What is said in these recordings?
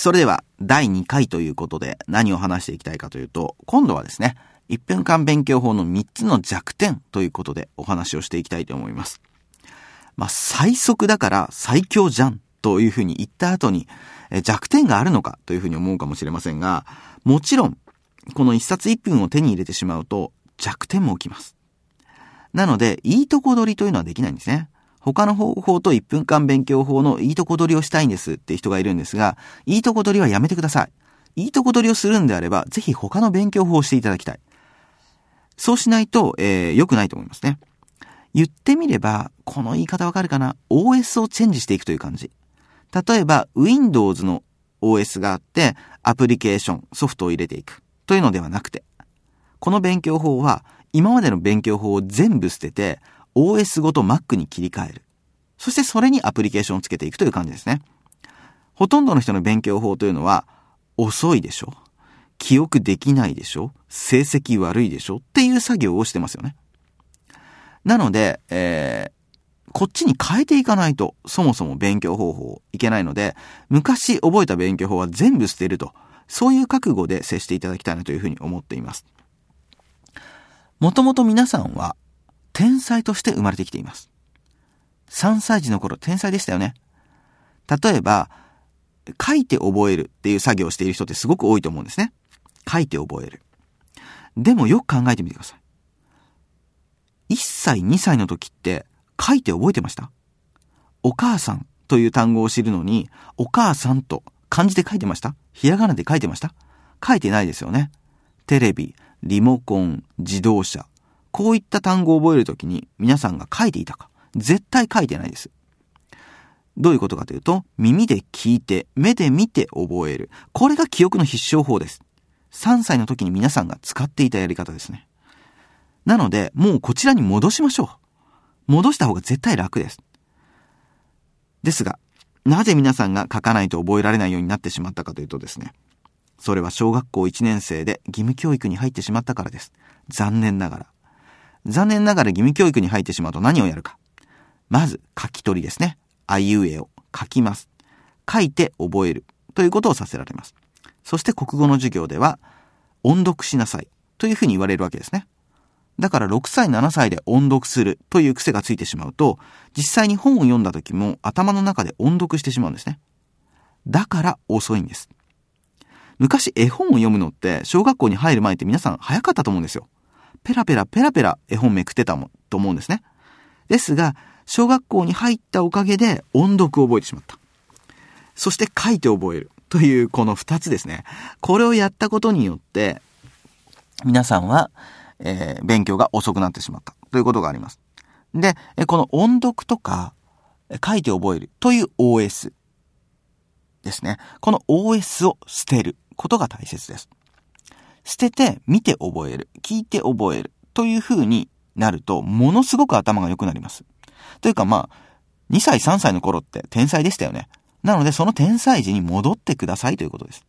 それでは第2回ということで何を話していきたいかというと、今度はですね、1分間勉強法の3つの弱点ということでお話をしていきたいと思います。まあ、最速だから最強じゃんというふうに言った後に弱点があるのかというふうに思うかもしれませんが、もちろん、この1冊1分を手に入れてしまうと弱点も起きます。なので、いいとこ取りというのはできないんですね。他の方法と1分間勉強法のいいとこ取りをしたいんですって人がいるんですが、いいとこ取りはやめてください。いいとこ取りをするんであれば、ぜひ他の勉強法をしていただきたい。そうしないと、えー、良くないと思いますね。言ってみれば、この言い方わかるかな ?OS をチェンジしていくという感じ。例えば、Windows の OS があって、アプリケーション、ソフトを入れていくというのではなくて、この勉強法は、今までの勉強法を全部捨てて、OS ごと Mac に切り替える。そしてそれにアプリケーションをつけていくという感じですね。ほとんどの人の勉強法というのは、遅いでしょ記憶できないでしょ成績悪いでしょっていう作業をしてますよね。なので、えー、こっちに変えていかないと、そもそも勉強方法いけないので、昔覚えた勉強法は全部捨てると、そういう覚悟で接していただきたいなというふうに思っています。もともと皆さんは天才として生まれてきています。3歳児の頃天才でしたよね。例えば、書いて覚えるっていう作業をしている人ってすごく多いと思うんですね。書いて覚える。でもよく考えてみてください。1歳、2歳の時って書いて覚えてました？お母さんという単語を知るのに、お母さんと漢字で書いてました？ひらがなで書いてました？書いてないですよね。テレビ、リモコン、自動車。こういった単語を覚えるときに皆さんが書いていたか絶対書いてないです。どういうことかというと、耳で聞いて、目で見て覚える。これが記憶の必勝法です。3歳の時に皆さんが使っていたやり方ですね。なので、もうこちらに戻しましょう。戻した方が絶対楽です。ですが、なぜ皆さんが書かないと覚えられないようになってしまったかというとですね、それは小学校1年生で義務教育に入ってしまったからです。残念ながら。残念ながら義務教育に入ってしまうと何をやるか。まず、書き取りですね。あいうえを書きます。書いて覚えるということをさせられます。そして国語の授業では、音読しなさいというふうに言われるわけですね。だから6歳7歳で音読するという癖がついてしまうと、実際に本を読んだ時も頭の中で音読してしまうんですね。だから遅いんです。昔絵本を読むのって小学校に入る前って皆さん早かったと思うんですよ。ペラペラペラペラ絵本めくってたもんと思うんですね。ですが、小学校に入ったおかげで音読を覚えてしまった。そして書いて覚えるというこの二つですね。これをやったことによって、皆さんは、えー、勉強が遅くなってしまったということがあります。で、この音読とか書いて覚えるという OS ですね。この OS を捨てることが大切です。捨てて見て覚える、聞いて覚えるという風になると、ものすごく頭が良くなります。というかまあ、2歳3歳の頃って天才でしたよね。なのでその天才児に戻ってくださいということです。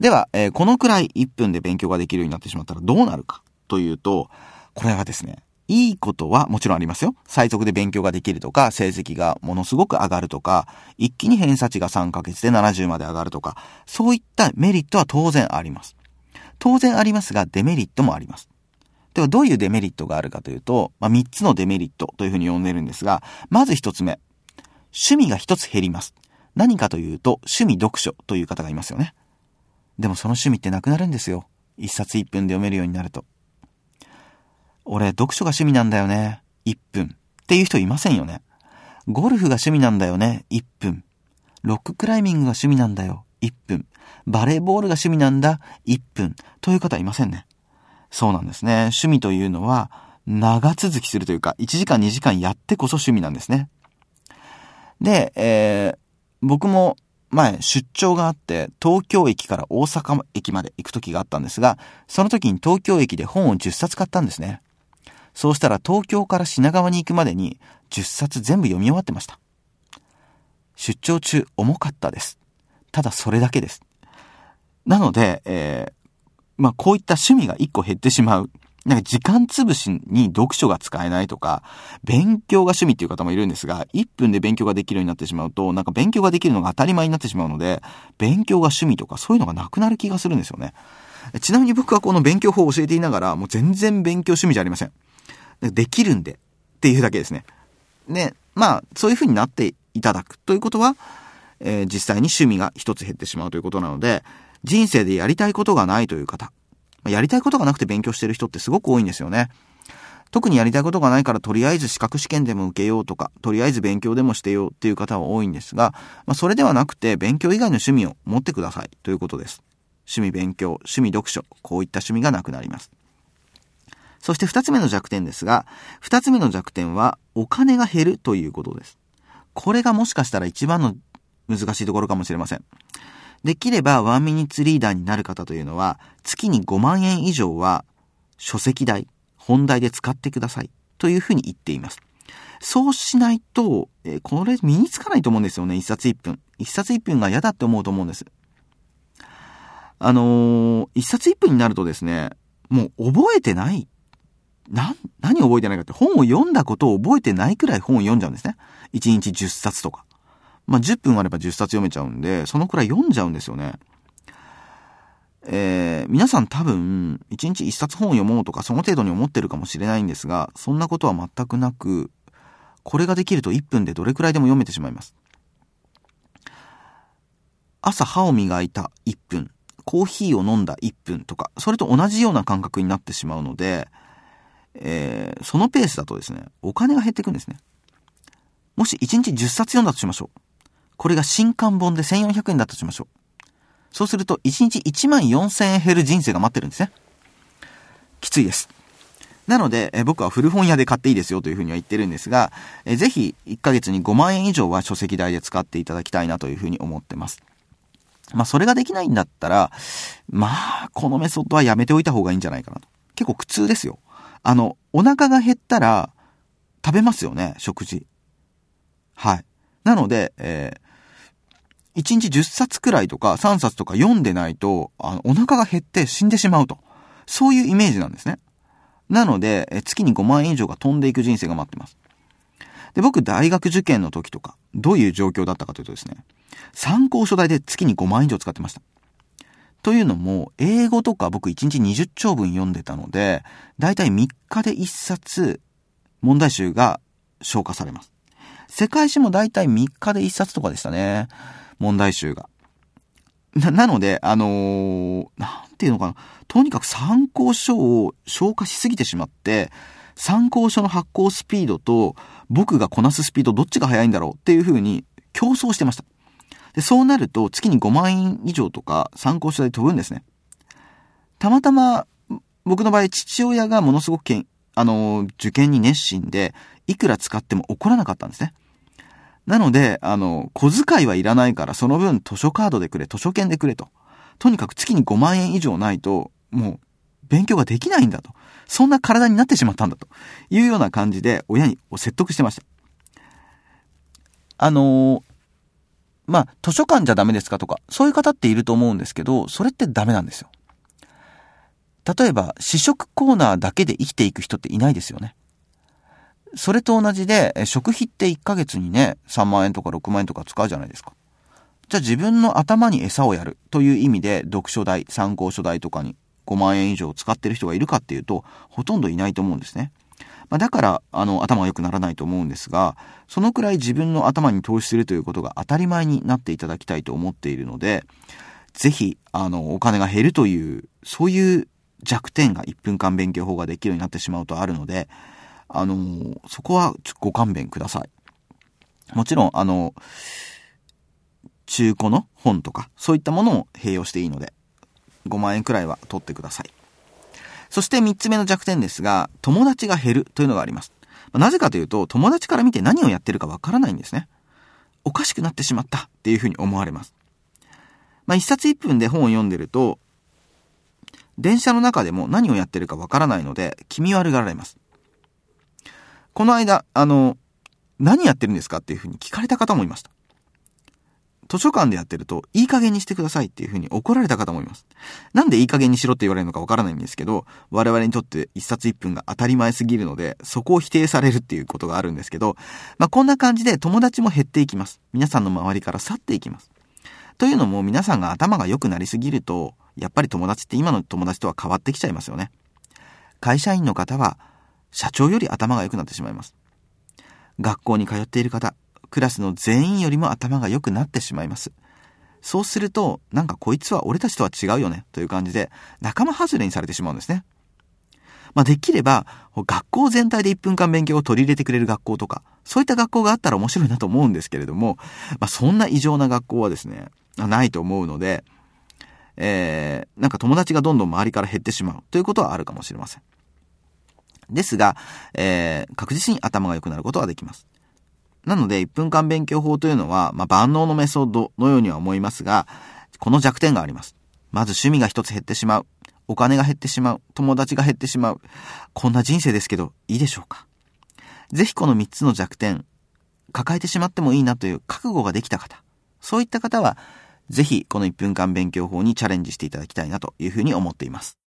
では、えー、このくらい1分で勉強ができるようになってしまったらどうなるかというと、これはですね、いいことはもちろんありますよ。最速で勉強ができるとか、成績がものすごく上がるとか、一気に偏差値が3ヶ月で70まで上がるとか、そういったメリットは当然あります。当然ありますが、デメリットもあります。では、どういうデメリットがあるかというと、まあ、3つのデメリットというふうに呼んでるんですが、まず1つ目。趣味が1つ減ります。何かというと、趣味読書という方がいますよね。でもその趣味ってなくなるんですよ。1冊1分で読めるようになると。俺、読書が趣味なんだよね。1分。っていう人いませんよね。ゴルフが趣味なんだよね。1分。ロッククライミングが趣味なんだよ。1分。バレーボールが趣味なんだ。1分。という方いませんね。そうなんですね。趣味というのは、長続きするというか、1時間2時間やってこそ趣味なんですね。で、えー、僕も前出張があって東京駅から大阪駅まで行く時があったんですが、その時に東京駅で本を10冊買ったんですね。そうしたら東京から品川に行くまでに10冊全部読み終わってました。出張中重かったです。ただそれだけです。なので、えー、まあこういった趣味が1個減ってしまう。なんか時間潰しに読書が使えないとか、勉強が趣味っていう方もいるんですが、1分で勉強ができるようになってしまうと、なんか勉強ができるのが当たり前になってしまうので、勉強が趣味とかそういうのがなくなる気がするんですよね。ちなみに僕はこの勉強法を教えていながら、もう全然勉強趣味じゃありません。できるんでっていうだけですね。で、まあ、そういう風になっていただくということは、えー、実際に趣味が一つ減ってしまうということなので、人生でやりたいことがないという方、やりたいことがなくて勉強してる人ってすごく多いんですよね。特にやりたいことがないからとりあえず資格試験でも受けようとか、とりあえず勉強でもしてようっていう方は多いんですが、まあ、それではなくて勉強以外の趣味を持ってくださいということです。趣味勉強、趣味読書、こういった趣味がなくなります。そして二つ目の弱点ですが、二つ目の弱点はお金が減るということです。これがもしかしたら一番の難しいところかもしれません。できればワンミニッツリーダーになる方というのは、月に5万円以上は書籍代、本題で使ってくださいというふうに言っています。そうしないと、えー、これ身につかないと思うんですよね。一冊一分。一冊一分が嫌だって思うと思うんです。あのー、一冊一分になるとですね、もう覚えてない。な、何覚えてないかって本を読んだことを覚えてないくらい本を読んじゃうんですね。一日10冊とか。まあ、10分あれば10冊読めちゃうんで、そのくらい読んじゃうんですよね。えー、皆さん多分、1日1冊本を読もうとか、その程度に思ってるかもしれないんですが、そんなことは全くなく、これができると1分でどれくらいでも読めてしまいます。朝歯を磨いた1分、コーヒーを飲んだ1分とか、それと同じような感覚になってしまうので、えー、そのペースだとですね、お金が減っていくんですね。もし1日10冊読んだとしましょう。これが新刊本で1400円だとしましょう。そうすると、1日1万4000円減る人生が待ってるんですね。きついです。なので、え僕は古本屋で買っていいですよというふうには言ってるんですが、えぜひ1ヶ月に5万円以上は書籍代で使っていただきたいなというふうに思ってます。まあ、それができないんだったら、まあ、このメソッドはやめておいた方がいいんじゃないかなと。結構苦痛ですよ。あの、お腹が減ったら、食べますよね、食事。はい。なので、えー、1日10冊くらいとか3冊とか読んでないと、あの、お腹が減って死んでしまうと。そういうイメージなんですね。なので、え月に5万円以上が飛んでいく人生が待ってます。で、僕、大学受験の時とか、どういう状況だったかというとですね、参考書代で月に5万円以上使ってました。というのも、英語とか僕1日20兆分読んでたので、だいたい3日で1冊、問題集が消化されます。世界史もだいたい3日で1冊とかでしたね。問題集が。な、なので、あのー、なんていうのかな。とにかく参考書を消化しすぎてしまって、参考書の発行スピードと僕がこなすスピードどっちが速いんだろうっていう風に競争してました。で、そうなると月に5万円以上とか参考書で飛ぶんですね。たまたま僕の場合父親がものすごくけん、あの、受験に熱心で、いくら使っても怒らなかったんですね。なので、あの、小遣いはいらないから、その分図書カードでくれ、図書券でくれと。とにかく月に5万円以上ないと、もう、勉強ができないんだと。そんな体になってしまったんだというような感じで、親に説得してました。あのー、まあ、図書館じゃダメですかとか、そういう方っていると思うんですけど、それってダメなんですよ。例えば、試食コーナーだけで生きていく人っていないですよね。それと同じで、食費って1ヶ月にね、3万円とか6万円とか使うじゃないですか。じゃあ自分の頭に餌をやるという意味で読書代、参考書代とかに5万円以上使ってる人がいるかっていうと、ほとんどいないと思うんですね。まあ、だから、あの、頭が良くならないと思うんですが、そのくらい自分の頭に投資するということが当たり前になっていただきたいと思っているので、ぜひ、あの、お金が減るという、そういう弱点が1分間勉強法ができるようになってしまうとあるので、あの、そこはご勘弁ください。もちろん、あの、中古の本とか、そういったものも併用していいので、5万円くらいは取ってください。そして3つ目の弱点ですが、友達が減るというのがあります。なぜかというと、友達から見て何をやってるかわからないんですね。おかしくなってしまったっていうふうに思われます。まあ、1冊1分で本を読んでると、電車の中でも何をやってるかわからないので、気味悪がられます。この間、あの、何やってるんですかっていうふうに聞かれた方もいました。図書館でやってると、いい加減にしてくださいっていうふうに怒られた方もいます。なんでいい加減にしろって言われるのかわからないんですけど、我々にとって一冊一分が当たり前すぎるので、そこを否定されるっていうことがあるんですけど、まあ、こんな感じで友達も減っていきます。皆さんの周りから去っていきます。というのも皆さんが頭が良くなりすぎると、やっぱり友達って今の友達とは変わってきちゃいますよね。会社員の方は、社長より頭が良くなってしまいます。学校に通っている方、クラスの全員よりも頭が良くなってしまいます。そうすると、なんかこいつは俺たちとは違うよね、という感じで、仲間外れにされてしまうんですね。まあ、できれば、学校全体で1分間勉強を取り入れてくれる学校とか、そういった学校があったら面白いなと思うんですけれども、まあ、そんな異常な学校はですね、ないと思うので、えー、なんか友達がどんどん周りから減ってしまうということはあるかもしれません。ですが、えー、確実に頭が良くなることはできます。なので、1分間勉強法というのは、まあ、万能のメソッドのようには思いますが、この弱点があります。まず趣味が一つ減ってしまう。お金が減ってしまう。友達が減ってしまう。こんな人生ですけど、いいでしょうかぜひこの3つの弱点、抱えてしまってもいいなという覚悟ができた方、そういった方は、ぜひこの1分間勉強法にチャレンジしていただきたいなというふうに思っています。